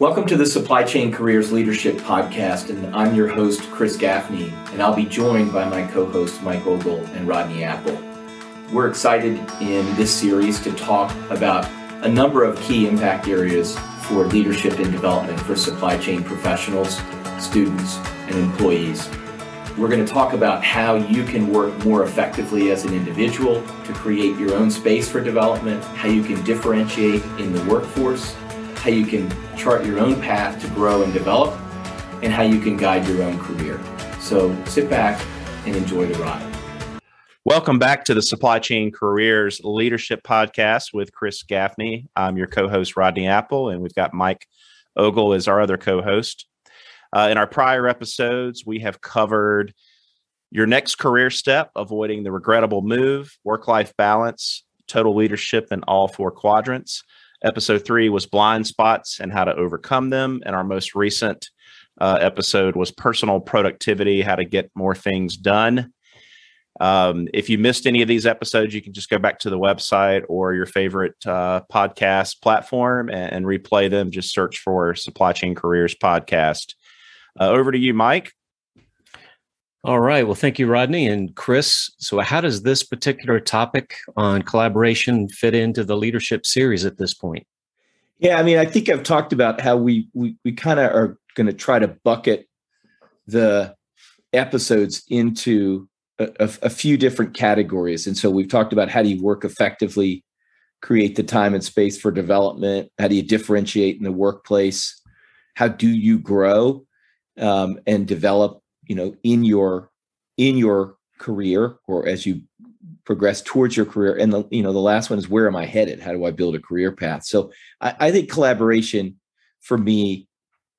Welcome to the Supply Chain Careers Leadership Podcast, and I'm your host, Chris Gaffney, and I'll be joined by my co hosts, Mike Ogle and Rodney Apple. We're excited in this series to talk about a number of key impact areas for leadership and development for supply chain professionals, students, and employees. We're going to talk about how you can work more effectively as an individual to create your own space for development, how you can differentiate in the workforce, how you can chart your own path to grow and develop, and how you can guide your own career. So sit back and enjoy the ride. Welcome back to the Supply Chain Careers Leadership Podcast with Chris Gaffney. I'm your co host, Rodney Apple, and we've got Mike Ogle as our other co host. Uh, in our prior episodes, we have covered your next career step, avoiding the regrettable move, work life balance, total leadership in all four quadrants. Episode three was blind spots and how to overcome them. And our most recent uh, episode was personal productivity, how to get more things done. Um, if you missed any of these episodes, you can just go back to the website or your favorite uh, podcast platform and, and, replay them. Just search for Supply Chain Careers Podcast. Uh, over to you, Mike. All right. Well, thank you, Rodney and Chris. So, how does this particular topic on collaboration fit into the leadership series at this point? Yeah, I mean, I think I've talked about how we we we kind of are going to try to bucket the episodes into a, a, a, few different categories, and so we've talked about how do you work effectively, create the time and space for development, how do you differentiate in the workplace, how do you grow um, and develop you know in your in your career or as you progress towards your career. And the you know the last one is where am i headed? How do i build a career path? So i, I think collaboration for me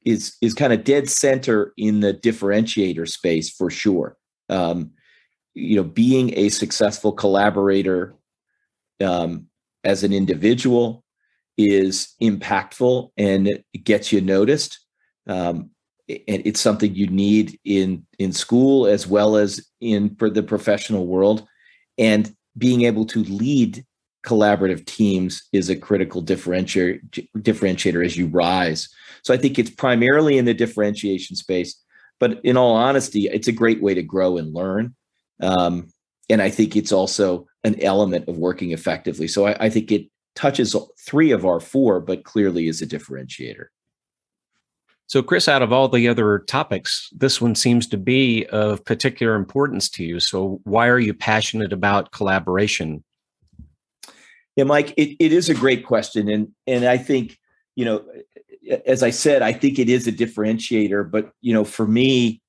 is is kind of dead center in the differentiator space for sure. Um, you know being a successful collaborator um, as an individual is impactful and it gets you noticed. Um, it's something you need in in school as well as in for the professional world. And being able to lead collaborative teams is a critical differentiator differentiator as you rise. So i think it's primarily in the differentiation space but in all honesty it's a great way to grow and learn. Um, and i think it's also an element of working effectively. So I, I think it touches three of our four but clearly is a differentiator so, Chris, out of all the other topics, this one seems to be of particular importance to you. So, why are you passionate about collaboration? Yeah, Mike, it, it is a great question. And, and I think, you know, as I said, I think it is a differentiator. But, you know, for me,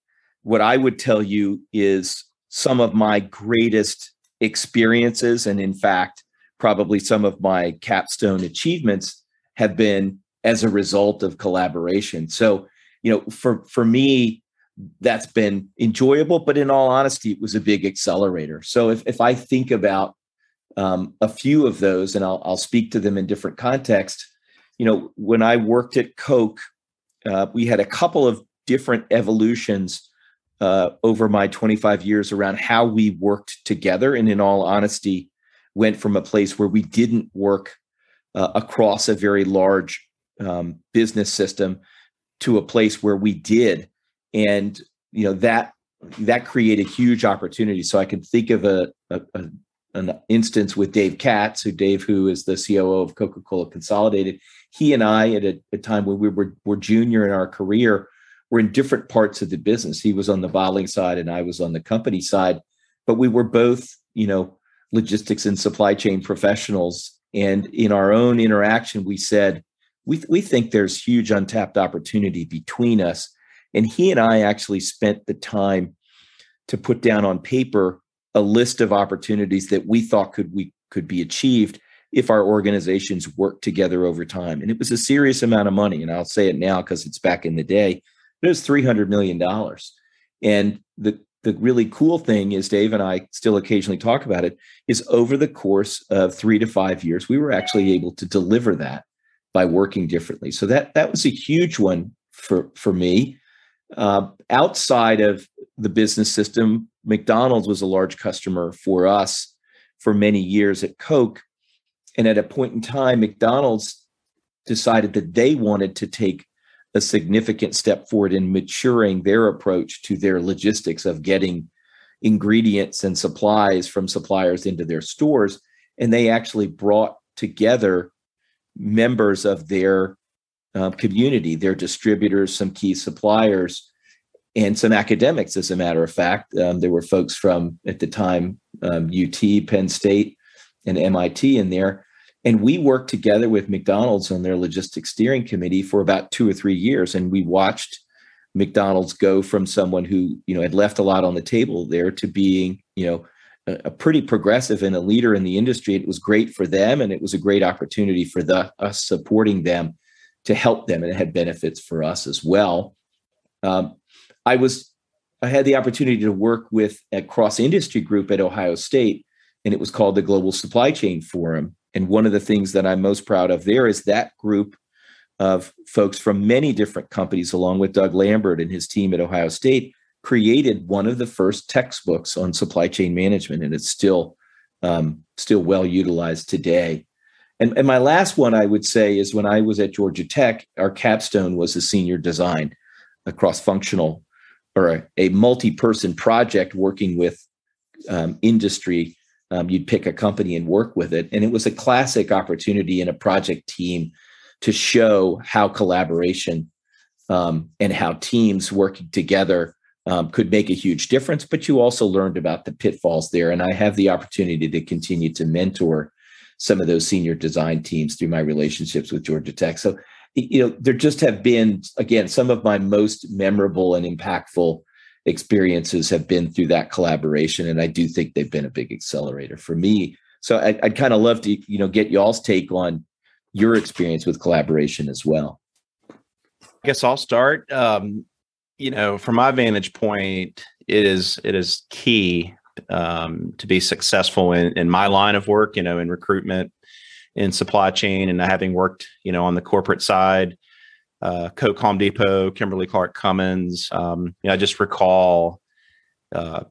what I would tell you is some of my greatest experiences, and in fact, probably some of my capstone achievements have been as a result of collaboration. So, you know, for for me, that's been enjoyable, but in all honesty, it was a big accelerator. So if if I think about um, a few of those, and I'll I'll speak to them in different contexts. You know, when I worked at Coke, uh, we had a couple of different evolutions uh, over my 25 years around how we worked together. And in all honesty, went from a place where we didn't work uh, across a very large um, business system to a place where we did. And you know that that created huge opportunities. So i can think of a, a, a an instance with dave katz who dave who is the coo of coca-cola consolidated. He and i at a, a time when we were, were junior in our career were in different parts of the business. He was on the bottling side and i was on the company side. But we were both you know logistics and supply chain professionals. And in our own interaction we said we, we think there's huge untapped opportunity between us. And he and I actually spent the time to put down on paper a list of opportunities that we thought could we could be achieved if our organizations worked together over time. And it was a serious amount of money. And I'll say it now because it's back in the day. It was $300 million. And the, the really cool thing is, Dave and I still occasionally talk about it, is over the course of three to five years, we were actually able to deliver that by working differently. So that that was a huge one for for me. Uh, outside of the business system, McDonald's was a large customer for us for many years at Coke, and at a point in time, McDonald's decided that they wanted to take a significant step forward in maturing their approach to their logistics of getting ingredients and supplies from suppliers into their stores. And they actually brought together members of their uh, community, their distributors, some key suppliers, and some academics, as a matter of fact. Um, there were folks from, at the time, um, UT, Penn State, and MIT in there. And we worked together with McDonald's on their logistics steering committee for about two or three years. And we watched McDonald's go from someone who, you know, had left a lot on the table there to being, you know, a, pretty progressive and a leader in the industry. It was great for them and it was a great opportunity for the us supporting them to help them. And it had benefits for us as well. Um, I was I had the opportunity to work with a cross industry group at Ohio State, and it was called the Global Supply Chain Forum. And one of the things that I'm most proud of there is that group of folks from many different companies, along with Doug Lambert and his team at Ohio State, created one of the first textbooks on supply chain management, and it's still um, still well utilized today. And, and my last one I would say is when I was at Georgia Tech, our capstone was a senior design, a cross-functional or a, a multi-person project working with um, industry um, you'd pick a company and work with it. And it was a classic opportunity in a project team to show how collaboration um, and how teams working together um, could make a huge difference. But you also learned about the pitfalls there. And I have the opportunity to continue to mentor some of those senior design teams through my relationships with Georgia Tech. So, you know, there just have been, again, some of my most memorable and impactful experiences have been through that collaboration and i do think they've been a big accelerator for me so I, would kind of love to you know get y'all's take on your experience with collaboration as well i guess i'll start um, you know from my vantage point it is it is key um, to be successful in, in my line of work you know in recruitment in supply chain and having worked you know on the corporate side uh, Coke Home Depot, Kimberly Clark Cummins. Um, you know, I just recall, uh,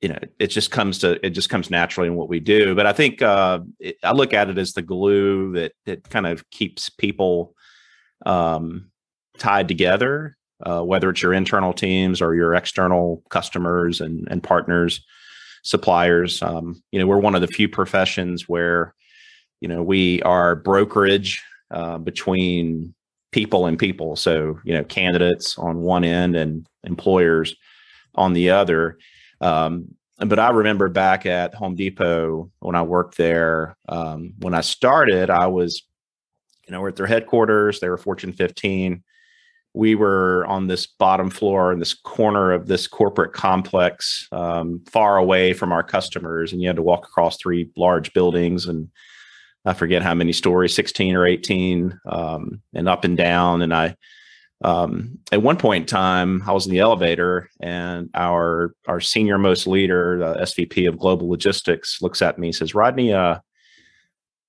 you know, it just comes to it just comes naturally in what we do. But I think uh, it, I look at it as the glue that that kind of keeps people um, tied together, uh, whether it's your internal teams or your external customers and and partners, suppliers. Um, you know, we're one of the few professions where, you know, we are brokerage uh, between people and people. So, you know, candidates on one end and employers on the other. Um, but I remember back at Home Depot when I worked there, um, when I started, I was, you know, we're at their headquarters. They were Fortune 15. We were on this bottom floor in this corner of this corporate complex, um, far away from our customers, and you had to walk across three large buildings and I forget how many stories, 16 or 18, um, and up and down. And I, um, at one point in time, I was in the elevator, and our our senior most leader, the SVP of Global Logistics, looks at me and says, "Rodney, uh,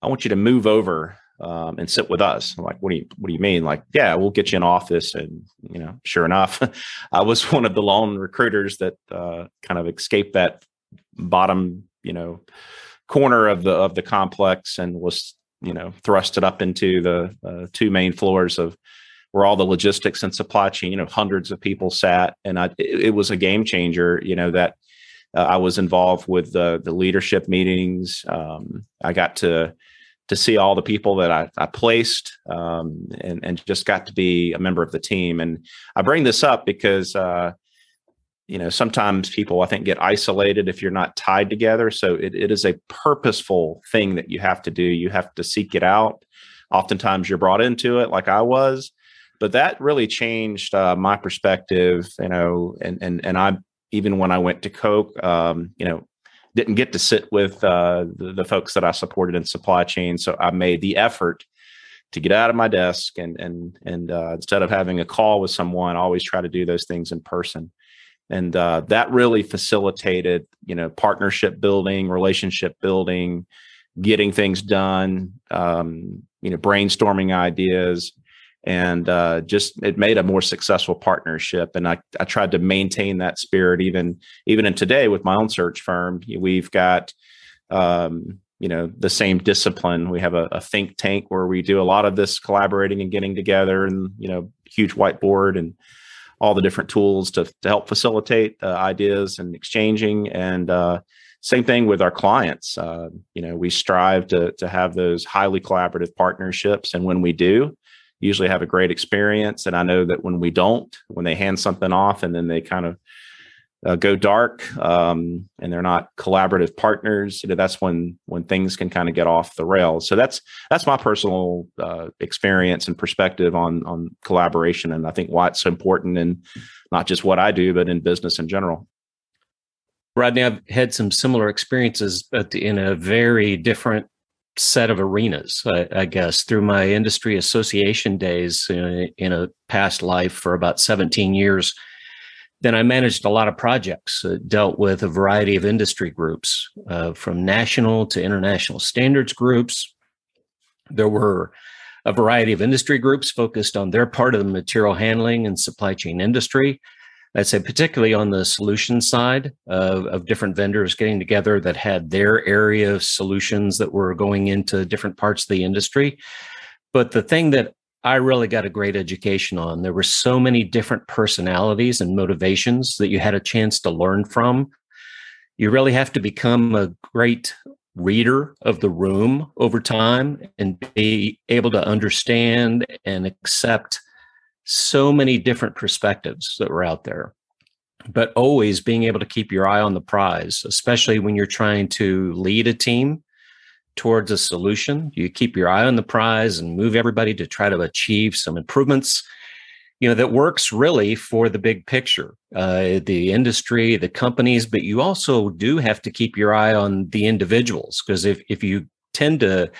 I want you to move over um, and sit with us." I'm like, "What do you What do you mean?" Like, "Yeah, we'll get you an office." And you know, sure enough, I was one of the lone recruiters that uh, kind of escaped that bottom, you know corner of the of the complex and was you know thrusted up into the uh, two main floors of where all the logistics and supply chain you know hundreds of people sat and I, it, it was a game changer you know that uh, I was involved with the the leadership meetings um, I got to to see all the people that I, I placed um, and and just got to be a member of the team. And I bring this up because uh, you know sometimes people i think get isolated if you're not tied together. So it, it is a purposeful thing that you have to do. You have to seek it out. Oftentimes you're brought into it like i was but that really changed uh, my perspective you know and and and i even when i went to coke um, you know didn't get to sit with uh, the, the folks that i supported in supply chain. So i made the effort to get out of my desk and and and uh, instead of having a call with someone, I always try to do those things in person. And uh, that really facilitated you know partnership building relationship building getting things done um, you know brainstorming ideas and uh, just it made a more successful partnership and I, I tried to maintain that spirit even even in today with my own search firm we've got um, you know the same discipline we have a, a, think tank where we do a lot of this collaborating and getting together and you know huge whiteboard and all the different tools to, to help facilitate uh, ideas and exchanging. And uh, same thing with our clients. Uh, you know, we strive to to have those highly collaborative partnerships, and when we do, usually have a great experience. And I know that when we don't, when they hand something off and then they kind of uh, go dark um, and they're not collaborative partners, you know, that's when when things can kind of get off the rails. So that's that's my personal uh, experience and perspective on on collaboration, and I think why it's important in not just what I do, but in business in general. Rodney, I've had some similar experiences, but in a very different set of arenas, I, I guess, through my industry association days in, in, a past life for about 17 years. Then I managed a lot of projects, uh, dealt with a variety of industry groups, uh, from national to international standards groups. There were a variety of industry groups focused on their part of the material handling and supply chain industry. I'd say particularly on the solution side of, of, different vendors getting together that had their area of solutions that were going into different parts of the industry. But the thing that I really got a great education on, there were so many different personalities and motivations that you had a chance to learn from. You really have to become a great reader of the room over time and be able to understand and accept so many different perspectives that were out there but always being able to keep your eye on the prize especially when you're trying to lead a team towards a solution. You keep your eye on the prize and move everybody to try to achieve some improvements you know that works really for the big picture uh, the industry the companies but you also do have to keep your eye on the individuals because if, if you tend to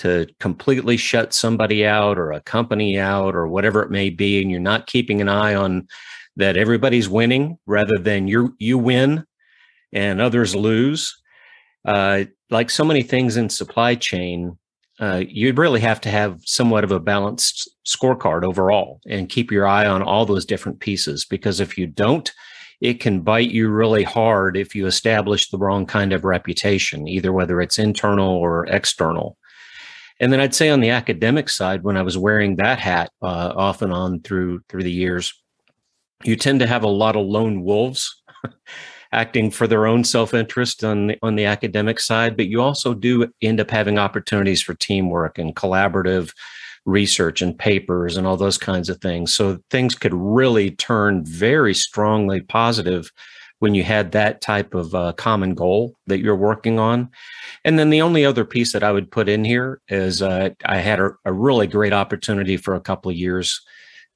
to completely shut somebody out or a company out or whatever it may be and you're not keeping an eye on that everybody's winning rather than you you win and others lose. Uh, like so many things in supply chain uh, you'd really have to have somewhat of a balanced scorecard overall and keep your eye on all those different pieces because if you don't it can bite you really hard if you establish the wrong kind of reputation either whether it's internal or external and then I'd say on the academic side, when I was wearing that hat uh, off and on through through the years, you tend to have a lot of lone wolves acting for their own self interest on the, on the academic side, but you also do end up having opportunities for teamwork and collaborative research and papers and all those kinds of things. So things could really turn very strongly positive when you had that type of uh, common goal that you're working on. And then the only other piece that I would put in here is uh, I had a, a, really great opportunity for a couple of years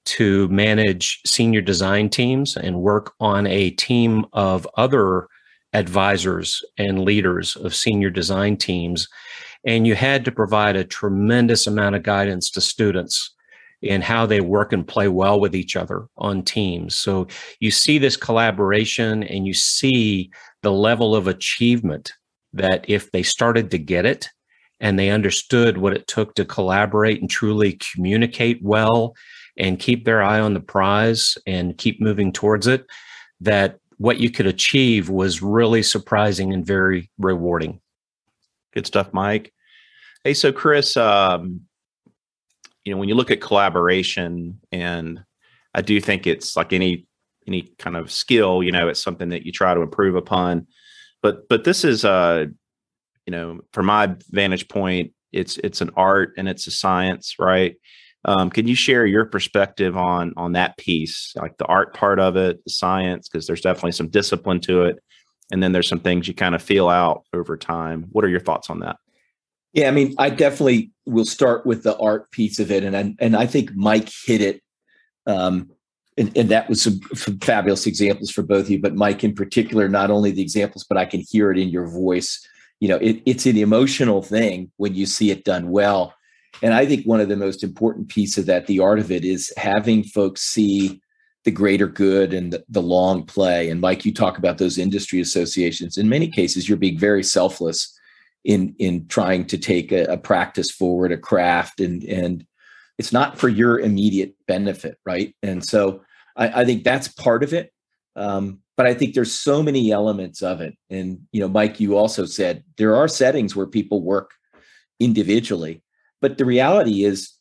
to manage senior design teams and work on a team of other advisors and leaders of senior design teams. And you had to provide a tremendous amount of guidance to students in how they work and play well with each other on teams. So you see this collaboration and you see the level of achievement that if they started to get it and they understood what it took to collaborate and truly communicate well and keep their eye on the prize and keep moving towards it, that what you could achieve was really surprising and very rewarding. Good stuff, Mike. Hey, so Chris, um, you know when you look at collaboration and i do think it's like any any kind of skill you know it's something that you try to improve upon. But but this is uh you know from my vantage point it's it's an art and it's a science right? Um, can you share your perspective on on that piece like the art part of it the science? Because there's definitely some discipline to it and then there's some things you kind of feel out over time. What are your thoughts on that yeah, I mean, I definitely will start with the art piece of it, and I, and I think Mike hit it, um, and, and that was some, fabulous examples for both of you. But Mike, in particular, not only the examples, but I can hear it in your voice. You know, it, it's an emotional thing when you see it done well, and I think one of the most important piece of that, the art of it, is having folks see the greater good and the, the long play. And Mike, you talk about those industry associations. In many cases, you're being very selfless in in trying to take a, a practice forward, a craft, and and it's not for your immediate benefit, right? And so I, I think that's part of it. Um, but I think there's so many elements of it. And you know, Mike, you also said there are settings where people work individually, but the reality is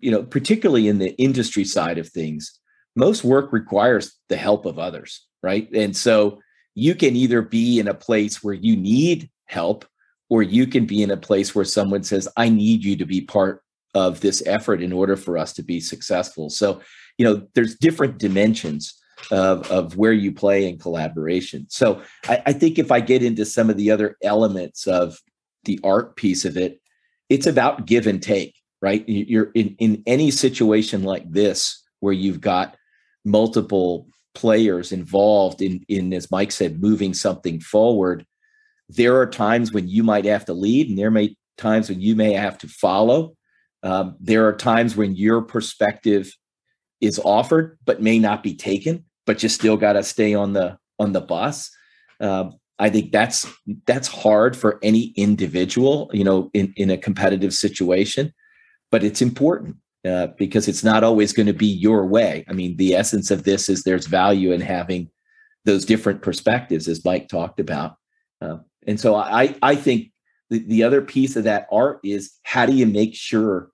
you know, particularly in the industry side of things, most work requires the help of others, right? And so you can either be in a place where you need help or you can be in a place where someone says, I need you to be part of this effort in order for us to be successful. So, you know, there's different dimensions of, of where you play in collaboration. So I, I think if I get into some of the other elements of the art piece of it, it's about give and take, right? You're in, in any situation like this where you've got multiple players involved in, in, as Mike said, moving something forward. There are times when you might have to lead, and there may times when you may have to follow. Um, there are times when your perspective is offered but may not be taken, but you still got to stay on the on the bus. Um, I think that's that's hard for any individual, you know, in in a competitive situation, but it's important uh, because it's not always going to be your way. I mean, the essence of this is there's value in having those different perspectives, as Mike talked about, uh, and so I I think the, the other piece of that art is how do you make sure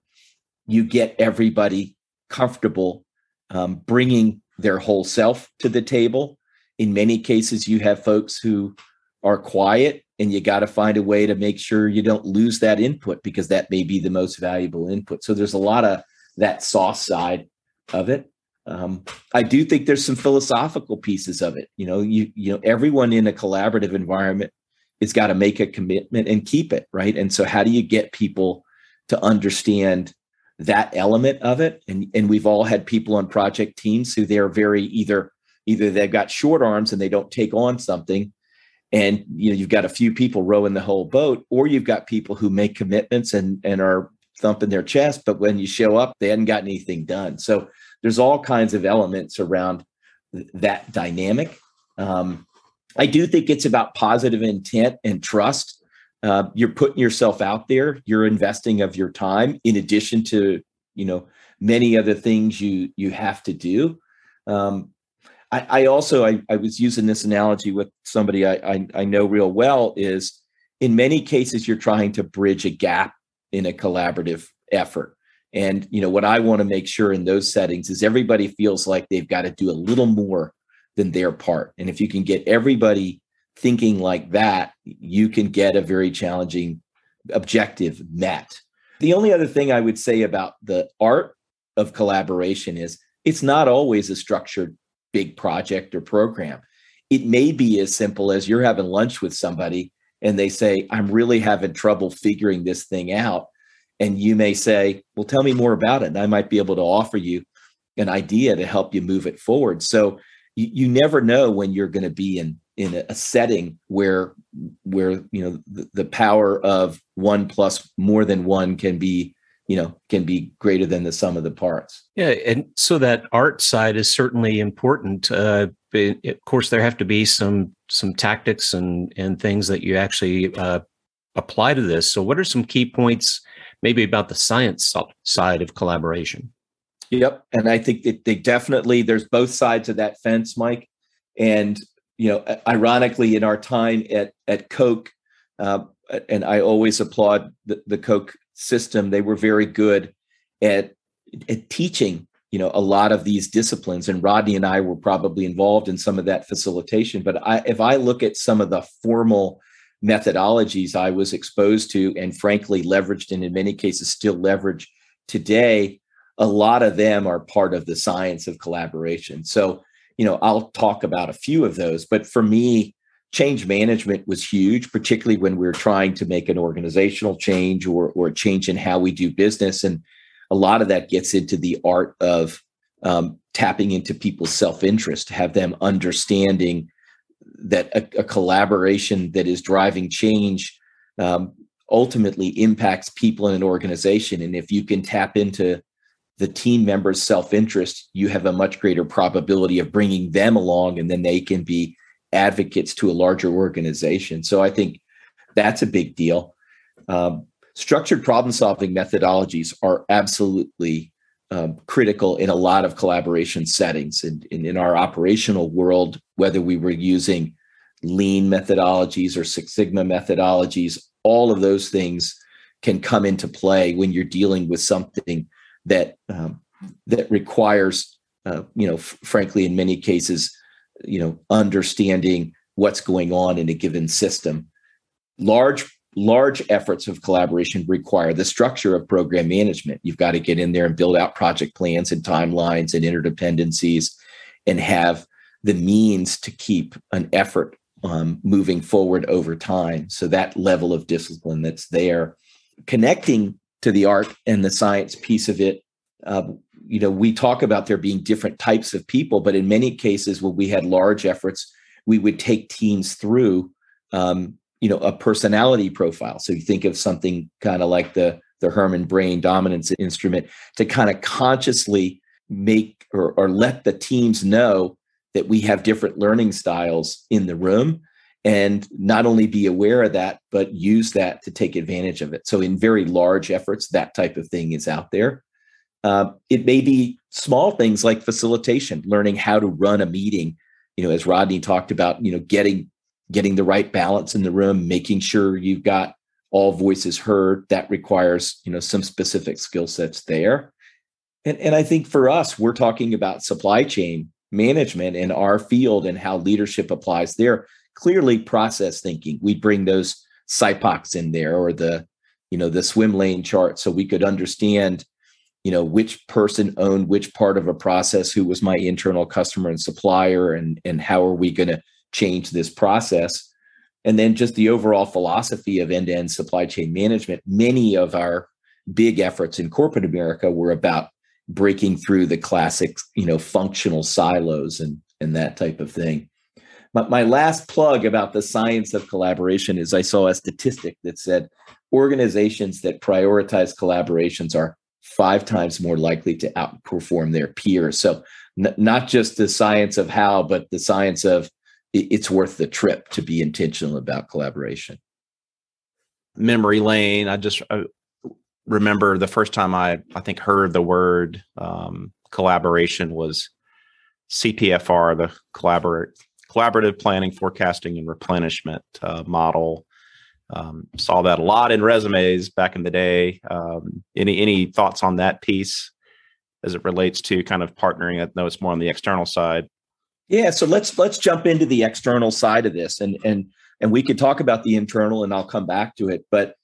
you get everybody comfortable um, bringing their whole self to the table. In many cases, you have folks who are quiet and you got to find a way to make sure you don't lose that input because that may be the most valuable input. So there's a lot of that soft side of it. Um, I do think there's some philosophical pieces of it. You know, you you know, everyone in a collaborative environment has got to make a commitment and keep it right. And so, how do you get people to understand that element of it? And and we've all had people on project teams who they're very either either they've got short arms and they don't take on something, and you know you've got a few people rowing the whole boat or you've got people who make commitments and and are thumping their chest but when you show up they hadn't got anything done so there's all kinds of elements around th- that dynamic um, i do think it's about positive intent and trust. Uh, you're putting yourself out there. You're investing of your time in addition to you know many other things you you have to do. Um, I, I also I, I, was using this analogy with somebody I, I, I know real well is in many cases you're trying to bridge a gap in a collaborative effort. And you know what I want to make sure in those settings is everybody feels like they've got to do a little more than their part. And if you can get everybody thinking like that, you can get a very challenging objective met. The only other thing I would say about the art of collaboration is it's not always a structured big project or program. It may be as simple as you're having lunch with somebody and they say, I'm really having trouble figuring this thing out. And you may say, Well, tell me more about it. And I might be able to offer you an idea to help you move it forward. So you, you never know when you're going to be in in a, setting where where you know the, the power of one plus more than one can be you know can be greater than the sum of the parts. Yeah and so that art side is certainly important. Uh, of course there have to be some some tactics and and things that you actually uh, apply to this. So what are some key points maybe about the science side of collaboration yep. And i think that they definitely there's both sides of that fence mike. And you know ironically in our time at at coke uh, and i always applaud the, the coke system, they were very good at, at teaching you know a lot of these disciplines. And rodney and i were probably involved in some of that facilitation. But I, if i look at some of the formal methodologies i was exposed to and frankly leveraged and in many cases still leverage today a lot of them are part of the science of collaboration so you know i'll talk about a few of those but for me change management was huge, particularly when we were trying to make an organizational change or or a change in how we do business. And a lot of that gets into the art of um, tapping into people's self-interest, have them understanding that a, a collaboration that is driving change um, ultimately impacts people in an organization. And if you can tap into the team members' self-interest, you have a much greater probability of bringing them along, and then they can be advocates to a larger organization. So I think that's a big deal. Um, structured problem solving methodologies are absolutely um, critical in a lot of collaboration settings. And in, in, our operational world, whether we were using lean methodologies or Six Sigma methodologies, all of those things can come into play when you're dealing with something that um, that requires, uh, you know, f- frankly, in many cases, you know, understanding what's going on in a given system. Large large efforts of collaboration require the structure of program management. You've got to get in there and build out project plans and timelines and interdependencies and have the means to keep an effort um, moving forward over time. So that level of discipline that's there, connecting to the art and the science piece of it. Uh, you know, we talk about there being different types of people, but in many cases, when we had large efforts, we would take teams through um, you know a personality profile so you think of something kind of like the the herrmann brain dominance instrument to kind of consciously make or, or let the teams know that we have different learning styles in the room and not only be aware of that but use that to take advantage of it so in very large efforts that type of thing is out there uh, it may be small things like facilitation learning how to run a meeting you know as rodney talked about you know getting getting the right balance in the room, making sure you've got all voices heard. That requires, you know, some specific skill sets there. And, and I think for us, we're talking about supply chain management in our field and how leadership applies there. Clearly, process thinking. We'd bring those SIPOCs in there or the, you know, the swim lane chart so we could understand you know which person owned which part of a process who was my internal customer and supplier and and how are we going to change this process. And then just the overall philosophy of end to end supply chain management. Many of our big efforts in corporate America were about breaking through the classic, you know, functional silos and, and that type of thing. My, my last plug about the science of collaboration is I saw a statistic that said organizations that prioritize collaborations are five times more likely to outperform their peers. So, n- not just the science of how, but the science of it's worth the trip to be intentional about collaboration. Memory lane. I just I remember the first time I I think heard the word um, collaboration was CPFR, the collaborate collaborative planning, forecasting, and replenishment uh, model. Um, saw that a lot in resumes back in the day. Um, any any thoughts on that piece as it relates to kind of partnering? I know it's more on the external side, yeah, so let's let's jump into the external side of this, and and and we could talk about the internal, and I'll come back to it. But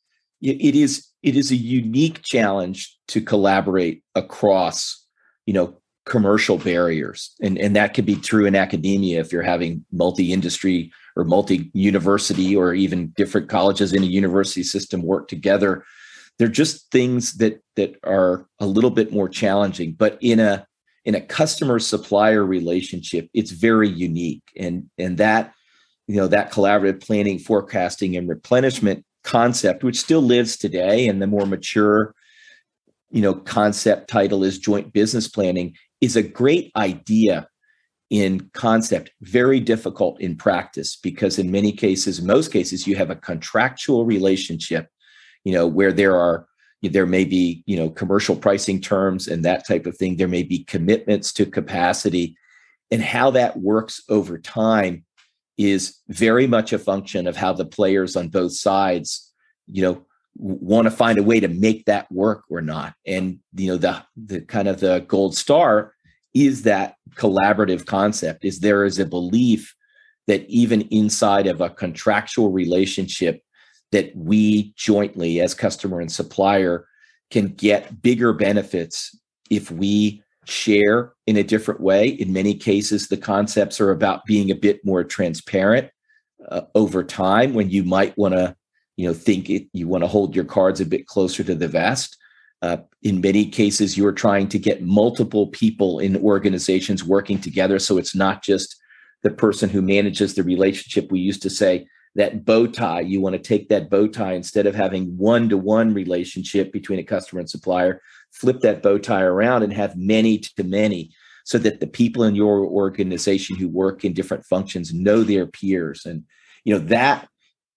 it is it is a unique challenge to collaborate across, you know, commercial barriers, and and that could be true in academia if you're having multi-industry or multi-university or even different colleges in a university system work together. They're just things that that are a little bit more challenging, but in a in a customer supplier relationship it's very unique and and that you know that collaborative planning forecasting and replenishment concept which still lives today and the more mature you know concept title is joint business planning is a great idea in concept very difficult in practice because in many cases most cases you have a contractual relationship you know where there are there may be you know commercial pricing terms and that type of thing. There may be commitments to capacity. And how that works over time is very much a function of how the players on both sides you know want to find a way to make that work or not and you know the the kind of the gold star is that collaborative concept is there is a belief that even inside of a contractual relationship that we jointly as customer and supplier can get bigger benefits if we share in a different way. In many cases, the concepts are about being a bit more transparent uh, over time when you might want to, you know, think it, you want to hold your cards a bit closer to the vest. Uh, in many cases, you're trying to get multiple people in organizations working together. So it's not just the person who manages the relationship. We used to say, that bow tie. You want to take that bow tie instead of having one to one relationship between a customer and supplier, flip that bow tie around and have many to many so that the people in your organization who work in different functions know their peers. And, you know, that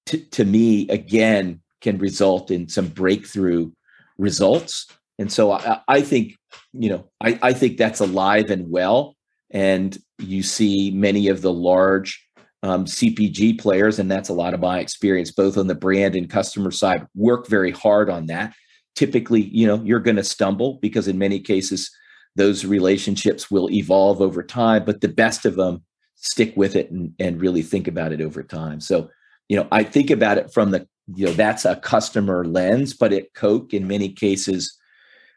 t- to me, again, can result in some breakthrough results. And so I, I think, you know, I, I think that's alive and well. And you see many of the large um, CPG players, and that's a lot of my experience, both on the brand and customer side, work very hard on that typically, you know, you're going to stumble because in many cases, those relationships will evolve over time, but the best of them stick with it and, and really think about it over time. So, you know, I think about it from the, you know, that's a customer lens, but at Coke, in many cases,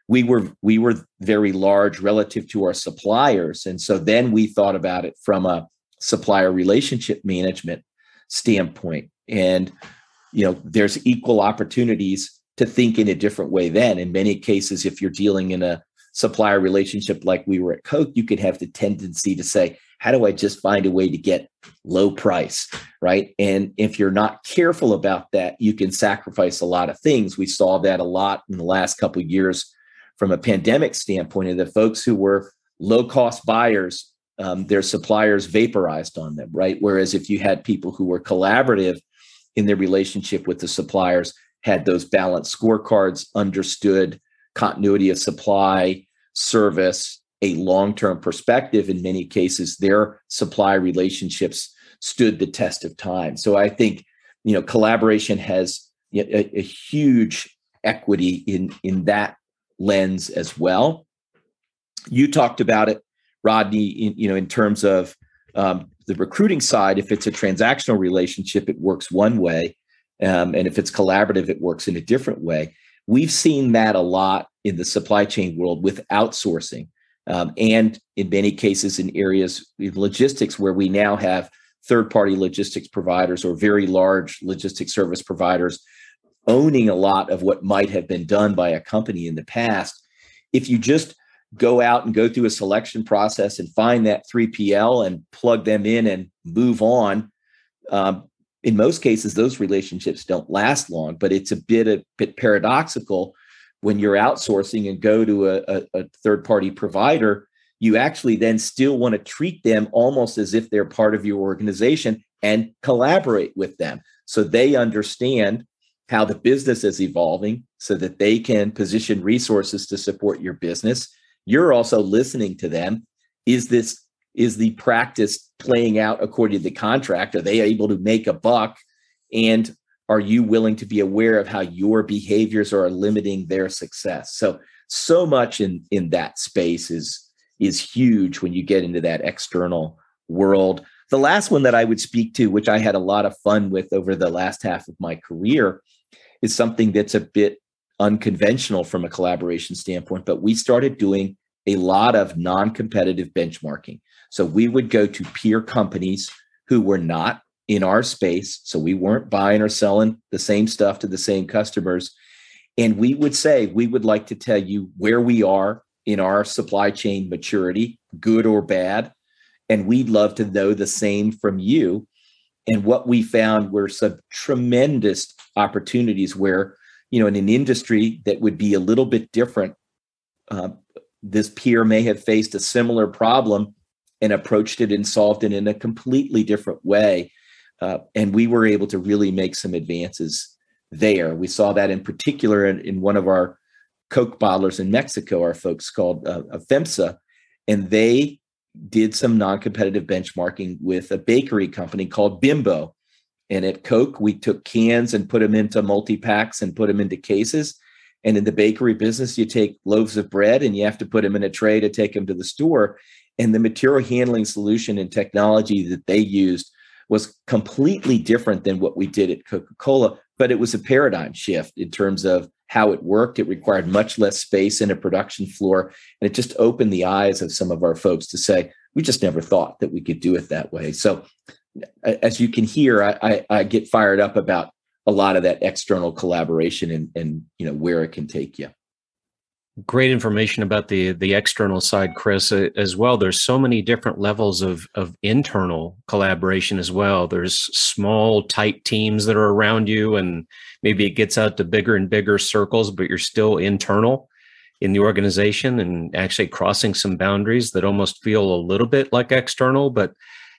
we were we were very large relative to our suppliers. And so then we thought about it from a supplier relationship management standpoint. And you know there's equal opportunities to think in a different way then. In many cases if you're dealing in a supplier relationship like we were at coke you could have the tendency to say how do i just find a way to get low price right? And if you're not careful about that you can sacrifice a lot of things. We saw that a lot in the last couple of years from a pandemic standpoint of the folks who were low cost buyers um, their suppliers vaporized on them right? Whereas if you had people who were collaborative in their relationship with the suppliers had those balanced scorecards understood continuity of supply service a long-term perspective in many cases their supply relationships stood the test of time so i think you know collaboration has a, a huge equity in in that lens as well. You talked about it, Rodney, in, you know, in terms of um, the recruiting side. If it's a transactional relationship, it works one way, um, and if it's collaborative, it works in a different way. We've seen that a lot in the supply chain world with outsourcing, um, and in many cases in areas in logistics where we now have third-party logistics providers or very large logistics service providers owning a lot of what might have been done by a company in the past. If you just go out and go through a selection process and find that 3PL and plug them in and move on, um, in most cases, those relationships don't last long, but it's a bit a bit paradoxical when you're outsourcing and go to a, a, a third party provider. You actually then still want to treat them almost as if they're part of your organization and collaborate with them. So they understand how the business is evolving so that they can position resources to support your business. You're also listening to them. Is this is the practice playing out according to the contract? Are they able to make a buck? And are you willing to be aware of how your behaviors are limiting their success so so much in in that space is is huge when you get into that external world the last one that i would speak to which i had a lot of fun with over the last half of my career is something that's a bit unconventional from a collaboration standpoint, but we started doing a lot of non competitive benchmarking. So we would go to peer companies who were not in our space. So we weren't buying or selling the same stuff to the same customers. And we would say, we would like to tell you where we are in our supply chain maturity, good or bad. And we'd love to know the same from you. And what we found were some tremendous opportunities where, you know, in an industry that would be a little bit different, uh, this peer may have faced a similar problem and approached it and solved it in a completely different way. Uh, and we were able to really make some advances there. We saw that in particular in, in one of our Coke bottlers in Mexico, our folks called uh, FEMSA, and they did some non-competitive benchmarking with a bakery company called Bimbo. And at Coke, we took cans and put them into multi-packs and put them into cases. And in the bakery business, you take loaves of bread and you have to put them in a tray to take them to the store. And the material handling solution and technology that they used was completely different than what we did at Coca Cola, but it was a paradigm shift in terms of how it worked. It required much less space in a production floor. And it just opened the eyes of some of our folks to say, we just never thought that we could do it that way. So, as you can hear, I, I, I get fired up about a lot of that external collaboration and, and you know where it can take you great information about the the external side chris uh, as well. There's so many different levels of of internal collaboration as well. There's small tight teams that are around you and maybe it gets out to bigger and bigger circles but you're still internal in the organization and actually crossing some boundaries that almost feel a little bit like external. But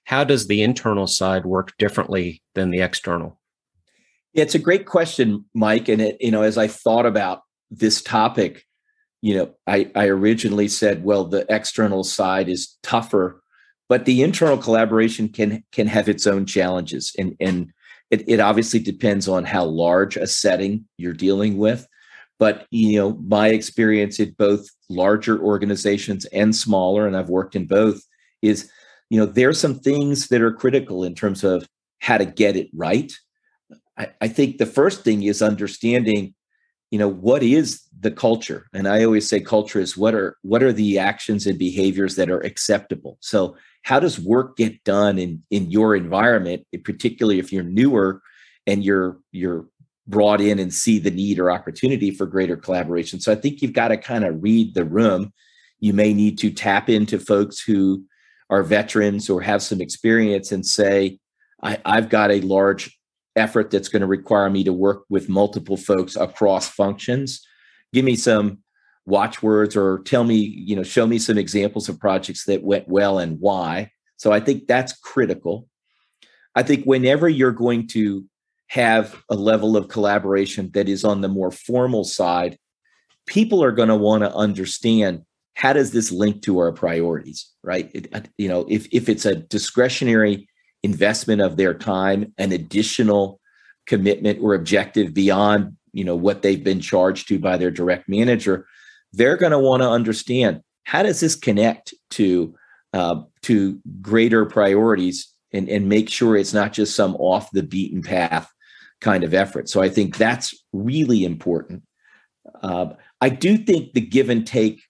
how does the internal side work differently than the external? Yeah, it's a great question mike. And it you know as i thought about this topic you know, I, I originally said, well, the external side is tougher, but the internal collaboration can can have its own challenges. And and it, it obviously depends on how large a setting you're dealing with. but you know my experience at both larger organizations and smaller and i've worked in both is you know there's some things that are critical in terms of how to get it right I, I think the first thing is understanding you know what is the culture? And i always say culture is what are what are the actions and behaviors that are acceptable? So how does work get done in in your environment particularly if you're newer and you're you're brought in and see the need or opportunity for greater collaboration? So i think you've got to kind of read the room. You may need to tap into folks who are veterans or have some experience and say I, i've got a large effort that's going to require me to work with multiple folks across functions. Give me some watchwords or tell me you know show me some examples of projects that went well and why. So i think that's critical. I think whenever you're going to have a level of collaboration that is on the more formal side people are going to want to understand how does this link to our priorities right? It, you know if if it's a discretionary investment of their time, an additional commitment or objective beyond you know what they've been charged to by their direct manager, they're going to want to understand how does this connect to uh, to greater priorities and, and make sure it's not just some off the beaten path kind of effort. So I think that's really important. Uh, I do think the give and take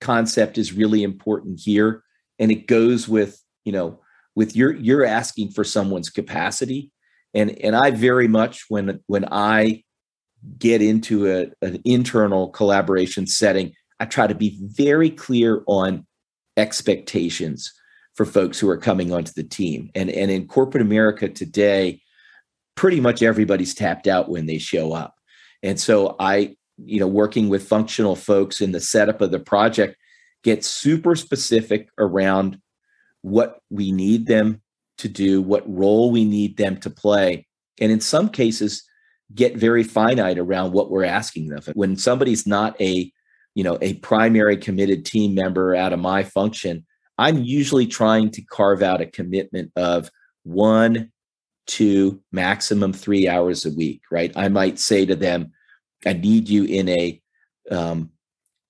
concept is really important here, and it goes with you know with your you're asking for someone's capacity. And and i very much when when i get into a, an internal collaboration setting i try to be very clear on expectations for folks who are coming onto the team. And and in corporate america today pretty much everybody's tapped out when they show up. And so i you know working with functional folks in the setup of the project get super specific around what we need them to do, what role we need them to play. And in some cases, get very finite around what we're asking them. When somebody's not a, you know, a primary committed team member out of my function, I'm usually trying to carve out a commitment of one, two, maximum three hours a week, right? I might say to them, I need you in a um,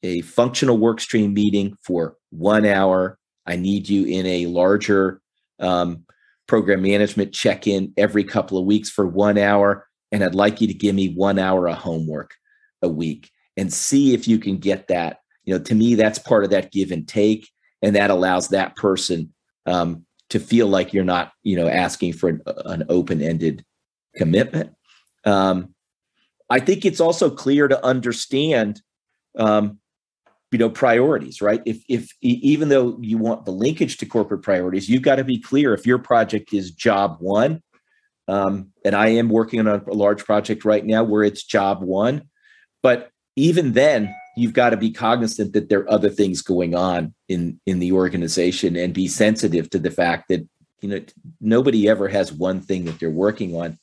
a functional work stream meeting for one hour I need you in a larger um, program management check in every couple of weeks for one hour. And I'd like you to give me one hour of homework a week and see if you can get that. You know, to me, that's part of that give and take. And that allows that person um, to feel like you're not, you know, asking for an, an open ended commitment. Um, I think it's also clear to understand um, you know priorities right? If if even though you want the linkage to corporate priorities you've got to be clear if your project is job one um, and i am working on a, large project right now where it's job one but even then you've got to be cognizant that there are other things going on in in the organization and be sensitive to the fact that you know nobody ever has one thing that they're working on.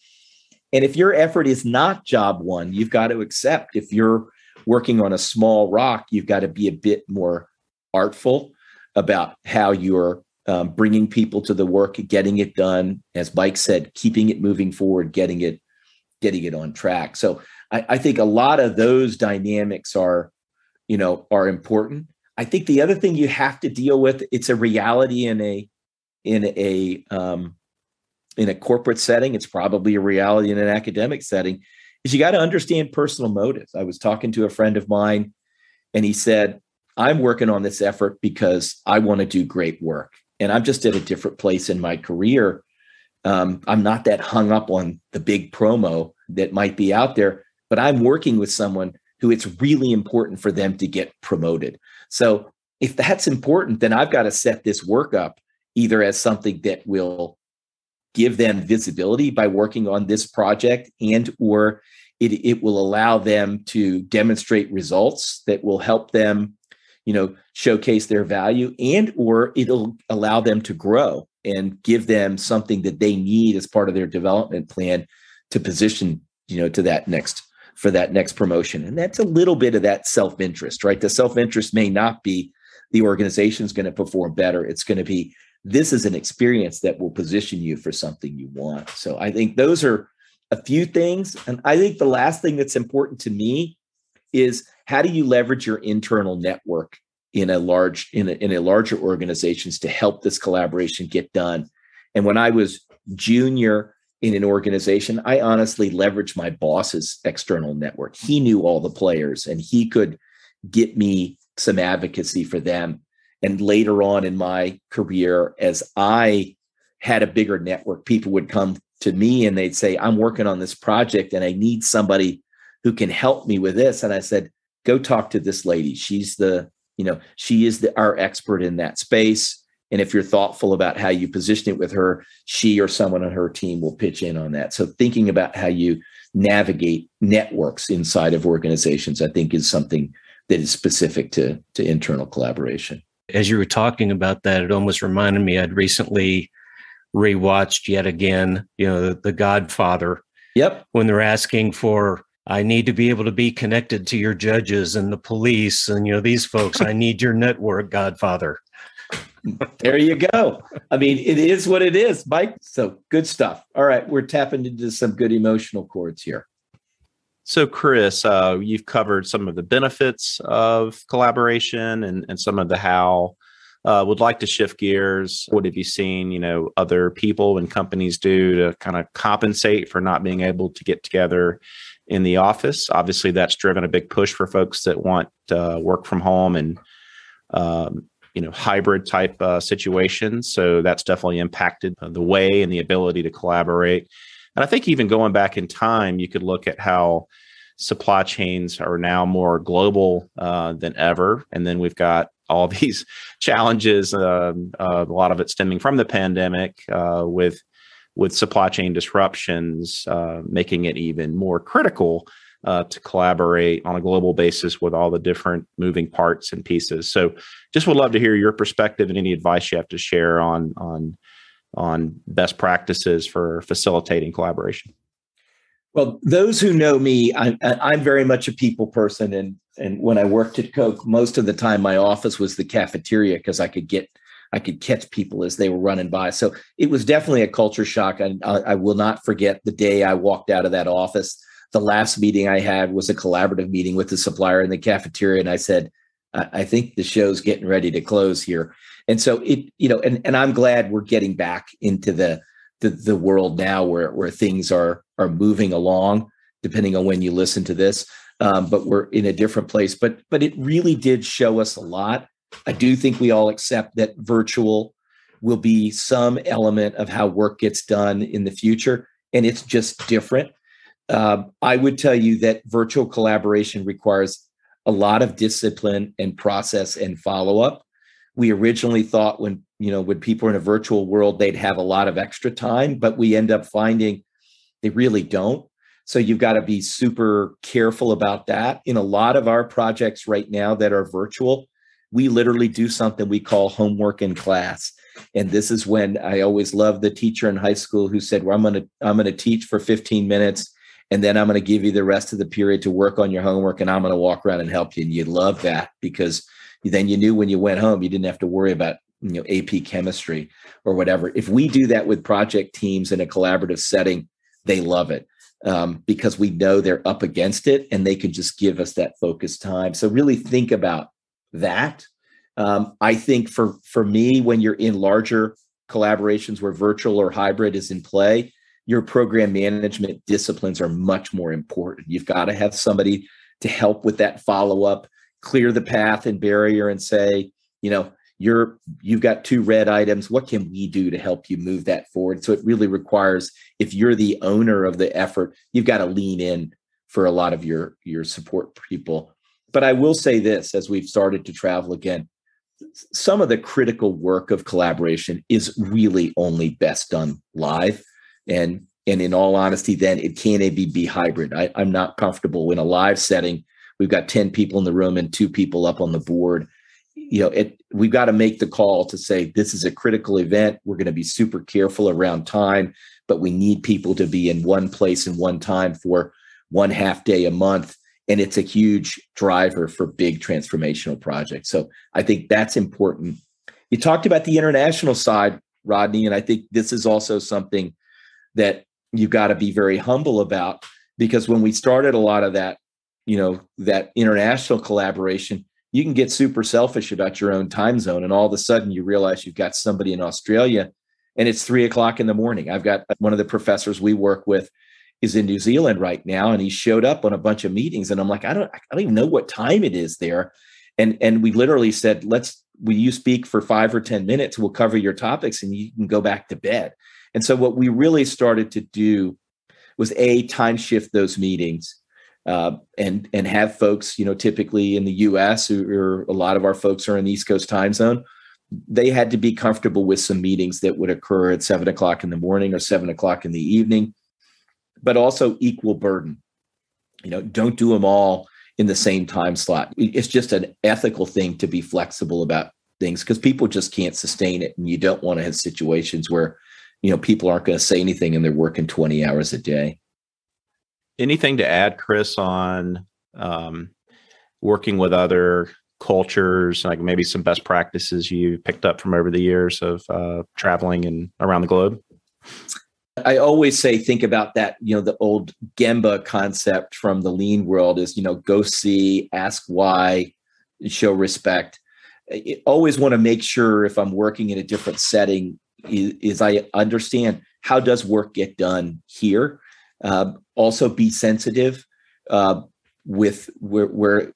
And if your effort is not job one you've got to accept if you're working on a small rock, you've got to be a bit more artful about how you're um, bringing people to the work, getting it done. As Mike said, keeping it moving forward, getting it, getting it on track. So I, I think a lot of those dynamics are, you know, are important. I think the other thing you have to deal with it's a reality in a in a um, in a corporate setting. It's probably a reality in an academic setting is you got to understand personal motives. I was talking to a friend of mine and he said, I'm working on this effort because I want to do great work. And I'm just at a different place in my career. Um, I'm not that hung up on the big promo that might be out there, but I'm working with someone who it's really important for them to get promoted. So if that's important, then I've got to set this work up either as something that will give them visibility by working on this project and or it, it will allow them to demonstrate results that will help them you know showcase their value and or it'll allow them to grow and give them something that they need as part of their development plan to position you know to that next for that next promotion. And that's a little bit of that self-interest right? The self-interest may not be the organization's going to perform better. It's going to be this is an experience that will position you for something you want. So I think those are a few things. And I think the last thing that's important to me is how do you leverage your internal network in a large in a, in a larger organizations to help this collaboration get done and when i was junior in an organization i honestly leveraged my boss's external network he knew all the players and he could get me some advocacy for them and later on in my career as i had a bigger network people would come to me and they'd say i'm working on this project and i need somebody who can help me with this. And i said go talk to this lady. She's the you know she is the, our expert in that space. And if you're thoughtful about how you position it with her she or someone on her team will pitch in on that. So thinking about how you navigate networks inside of organizations i think is something that is specific to to internal collaboration as you were talking about that it almost reminded me i'd recently rewatched yet again you know the, the godfather yep when they're asking for I need to be able to be connected to your judges and the police and you know these folks. I need your network, Godfather. there you go. I mean, it is what it is, Mike. So good stuff. All right, we're tapping into some good emotional chords here. So, Chris, uh, you've covered some of the benefits of collaboration and, and some of the how. Uh, would like to shift gears. What have you seen, you know, other people and companies do to kind of compensate for not being able to get together in the office. Obviously, that's driven a big push for folks that want uh, work from home and um, you know hybrid type uh, situations. So that's definitely impacted the way and the ability to collaborate. And I think even going back in time, you could look at how supply chains are now more global uh, than ever. And then we've got all these challenges, um, uh, a lot of it stemming from the pandemic, uh, with with supply chain disruptions, uh, making it even more critical uh, to collaborate on a global basis with all the different moving parts and pieces. So, just would love to hear your perspective and any advice you have to share on on on best practices for facilitating collaboration. Well, those who know me, I'm, I'm very much a people person, and and when I worked at Coke, most of the time my office was the cafeteria because I could get I could catch people as they were running by. So it was definitely a culture shock. I, I will not forget the day I walked out of that office. The last meeting I had was a collaborative meeting with the supplier in the cafeteria, and I said, I think the show's getting ready to close here. And so it, you know, and and I'm glad we're getting back into the the, the world now where where things are are moving along, depending on when you listen to this. Um, but we're in a different place. But but it really did show us a lot I do think we all accept that virtual will be some element of how work gets done in the future, and it's just different. Um, I would tell you that virtual collaboration requires a lot of discipline and process and follow up. We originally thought when you know when people are in a virtual world they'd have a lot of extra time, but we end up finding they really don't. So you've got to be super careful about that. In a lot of our projects right now that are virtual, we literally do something we call homework in class. And this is when I always loved the teacher in high school who said, Well, I'm gonna I'm gonna teach for 15 minutes and then I'm gonna give you the rest of the period to work on your homework and I'm gonna walk around and help you. And you love that because then you knew when you went home you didn't have to worry about you know AP chemistry or whatever. If we do that with project teams in a collaborative setting, they love it. Um, because we know they're up against it and they can just give us that focused time. So really think about that. Um, I think for for me, when you're in larger collaborations where virtual or hybrid is in play, your program management disciplines are much more important. You've got to have somebody to help with that follow up, clear the path and barrier, and say, you know, you're you've got two red items. What can we do to help you move that forward? So it really requires, if you're the owner of the effort, you've got to lean in for a lot of your your support people but I will say this as we've started to travel again, some of the critical work of collaboration is really only best done live. And and in all honesty, then it can't even be hybrid. I, I'm not comfortable in a live setting. We've got 10 people in the room and two people up on the board. You know, it we've got to make the call to say this is a critical event. We're going to be super careful around time, but we need people to be in one place and one time for one half day a month and it's a huge driver for big transformational projects. So I think that's important. You talked about the international side, Rodney, and I think this is also something that you've got to be very humble about because when we started a lot of that you know that international collaboration you can get super selfish about your own time zone and all of a sudden you realize you've got somebody in australia and it's three o'clock in the morning. I've got one of the professors we work with is in new zealand right now and he showed up on a bunch of meetings and i'm like i don't i don't even know what time it is there. And and we literally said let's will you speak for five or ten minutes? We'll cover your topics and you can go back to bed. And so what we really started to do was a time shift those meetings uh, and and have folks, you know, typically in the U.S. or a lot of our folks are in the East Coast time zone. They had to be comfortable with some meetings that would occur at seven o'clock in the morning or seven o'clock in the evening, but also equal burden. You know, don't do them all in the same time slot. It's just an ethical thing to be flexible about things because people just can't sustain it, and you don't want to have situations where you know people aren't going to say anything and they're working 20 hours a day anything to add, Chris, on um, working with other cultures, like maybe some best practices you picked up from over the years of uh, traveling and around the globe? I always say, think about that. You know, the old Gemba concept from the lean world is, you know, go see, ask why, show respect. I always want to make sure if I'm working in a different setting, is, is I understand how does work get done here uh, also, be sensitive uh, with where, where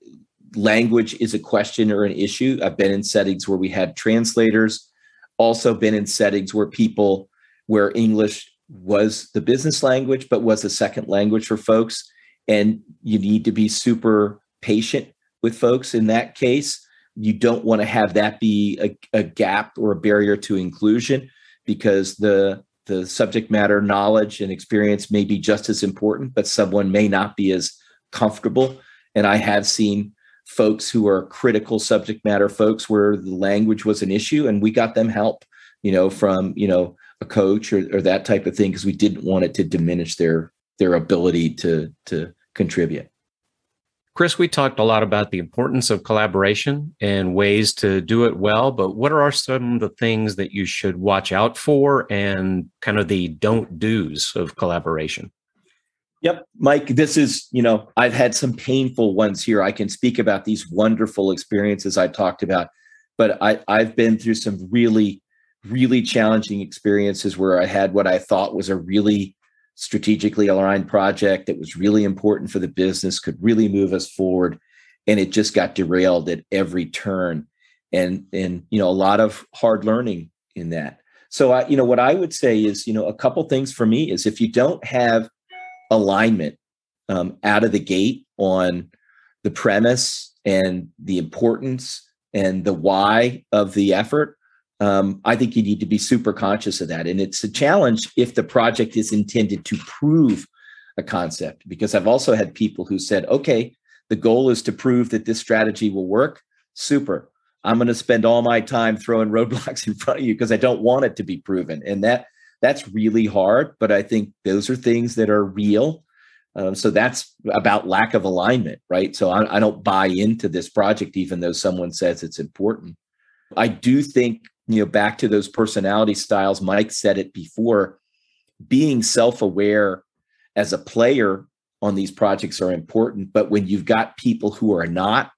language is a question or an issue. I've been in settings where we had translators, also been in settings where people, where English was the business language, but was a second language for folks. And you need to be super patient with folks in that case. You don't want to have that be a, a gap or a barrier to inclusion because the the subject matter knowledge and experience may be just as important, but someone may not be as comfortable. And I have seen folks who are critical subject matter folks where the language was an issue and we got them help, you know, from, you know, a coach or, or that type of thing because we didn't want it to diminish their their ability to to contribute. Chris, we talked a lot about the importance of collaboration and ways to do it well, but what are some of the things that you should watch out for and kind of the don't do's of collaboration? Yep, Mike, this is, you know, I've had some painful ones here. I can speak about these wonderful experiences I talked about, but I, I've been through some really, really challenging experiences where I had what I thought was a really strategically aligned project that was really important for the business, could really move us forward. And it just got derailed at every turn. And, and, you know, a lot of hard learning in that. So I, you know, what I would say is, you know, a couple things for me is if you don't have alignment um, out of the gate on the premise and the importance and the why of the effort, um, I think you need to be super conscious of that. And it's a challenge if the project is intended to prove a concept, because I've also had people who said, okay, the goal is to prove that this strategy will work. Super. I'm going to spend all my time throwing roadblocks in front of you because I don't want it to be proven. And that that's really hard, but I think those are things that are real. Um, so that's about lack of alignment, right? So I, I don't buy into this project, even though someone says it's important. I do think you know back to those personality styles mike said it before being self-aware as a player on these projects are important but when you've got people who are not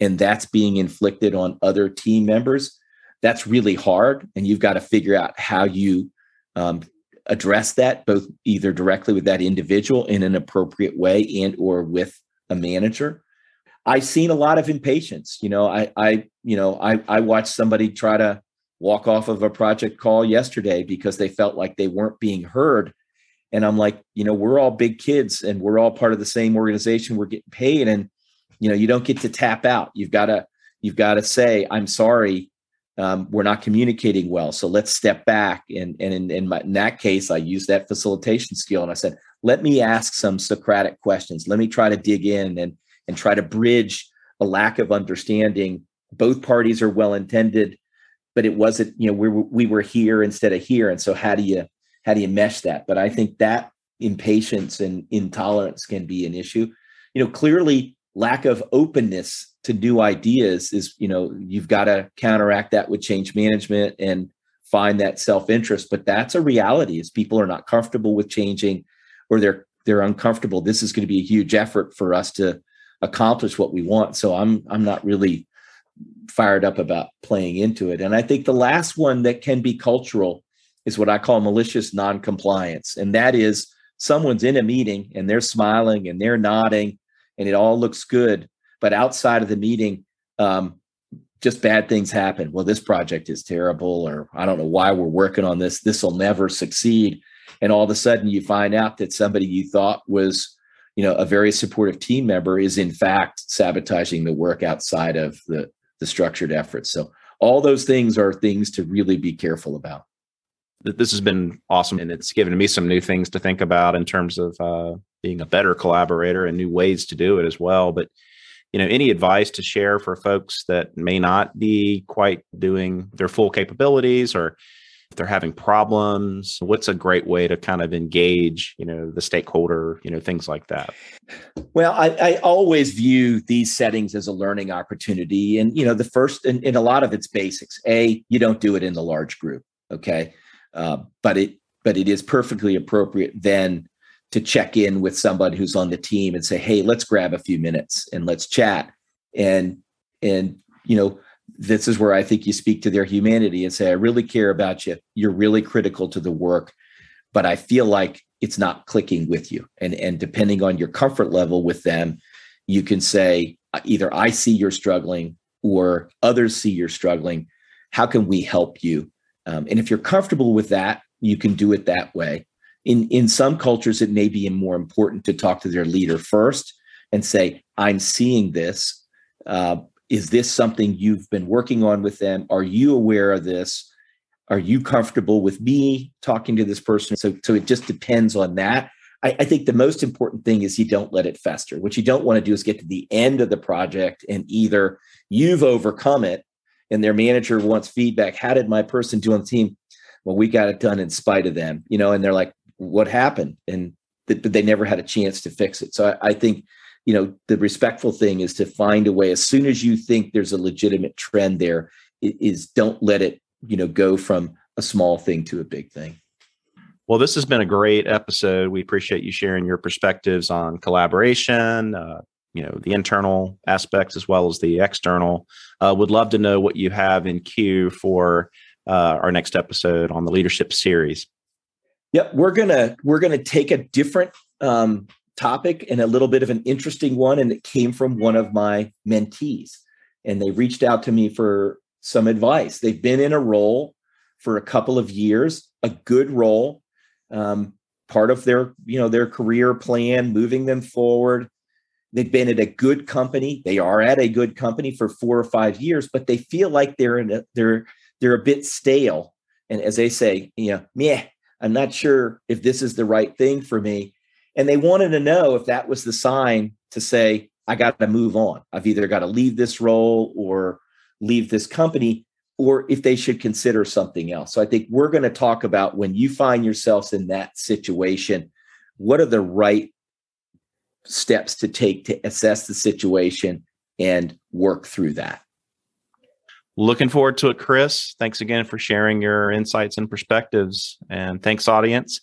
and that's being inflicted on other team members that's really hard and you've got to figure out how you um, address that both either directly with that individual in an appropriate way and or with a manager. I've seen a lot of impatience you know i i you know i i watched somebody try to walk off of a project call yesterday because they felt like they weren't being heard. And I'm like, you know, we're all big kids and we're all part of the same organization. We're getting paid. And, you know, you don't get to tap out. You've got to, you've got to say, I'm sorry, um, we're not communicating well. So let's step back. And, and in, in, my, in that case, I used that facilitation skill and I said, let me ask some Socratic questions. Let me try to dig in and, and try to bridge a lack of understanding. Both parties are well intended but it wasn't you know we were, we were here instead of here. And so how do you how do you mesh that? But i think that impatience and intolerance can be an issue. You know clearly lack of openness to new ideas is you know you've got to counteract that with change management and find that self-interest. But that's a reality is people are not comfortable with changing or they're they're uncomfortable. This is going to be a huge effort for us to accomplish what we want. So I'm I'm not really fired up about playing into it. And I think the last one that can be cultural is what I call malicious noncompliance. And that is someone's in a meeting and they're smiling and they're nodding and it all looks good. But outside of the meeting, um, just bad things happen. Well, this project is terrible, or I don't know why we're working on this. This will never succeed. And all of a sudden, you find out that somebody you thought was, you know, a very supportive team member is in fact sabotaging the work outside of the the structured efforts. So all those things are things to really be careful about. This has been awesome, and it's given me some new things to think about in terms of uh, being a better collaborator and new ways to do it as well. But you know, any advice to share for folks that may not be quite doing their full capabilities or if they're having problems what's a great way to kind of engage you know the stakeholder you know things like that? Well i, I always view these settings as a learning opportunity and you know the first and a lot of it's basics. A you don't do it in the large group okay? Uh, but it but it is perfectly appropriate then to check in with somebody who's on the team and say, "Hey, let's grab a few minutes and let's chat." And and you know, this is where I think you speak to their humanity and say, "I really care about you. You're really critical to the work, but I feel like it's not clicking with you." And and depending on your comfort level with them, you can say either I see you're struggling or others see you're struggling. How can we help you? Um, and if you're comfortable with that, you can do it that way in in some cultures it may be more important to talk to their leader first and say i'm seeing this uh, is this something you've been working on with them? Are you aware of this? Are you comfortable with me talking to this person? So so it just depends on that. I, I think the most important thing is you don't let it fester. What you don't want to do is get to the end of the project and either you've overcome it and their manager wants feedback how did my person do on the team? Well we got it done in spite of them you know and they're like what happened? And th- they never had a chance to fix it. So I, I, think you know the respectful thing is to find a way as soon as you think there's a legitimate trend there is don't let it you know go from a small thing to a big thing. Well this has been a great episode. We appreciate you sharing your perspectives on collaboration uh, you know the internal aspects as well as the external. Uh, would love to know what you have in queue for uh, our next episode on the leadership series. Yep, we're gonna we're gonna take a different um, topic and a little bit of an interesting one, and it came from one of my mentees, and they reached out to me for some advice. They've been in a role for a couple of years, a good role, um, part of their you know their career plan, moving them forward. They've been at a good company. They are at a good company for four or five years, but they feel like they're in a, they're they're a bit stale. And as they say, you know, meh, I'm not sure if this is the right thing for me. And they wanted to know if that was the sign to say, I got to move on. I've either got to leave this role or leave this company, or if they should consider something else. So I think we're going to talk about when you find yourselves in that situation, what are the right steps to take to assess the situation and work through that. Looking forward to it, Chris. Thanks again for sharing your insights and perspectives. And thanks, audience.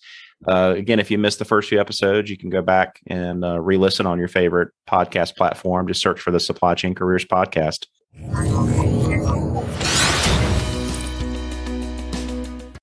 Uh, again, if you missed the first few episodes, you can go back and uh, re listen on your favorite podcast platform. Just search for the Supply Chain Careers Podcast.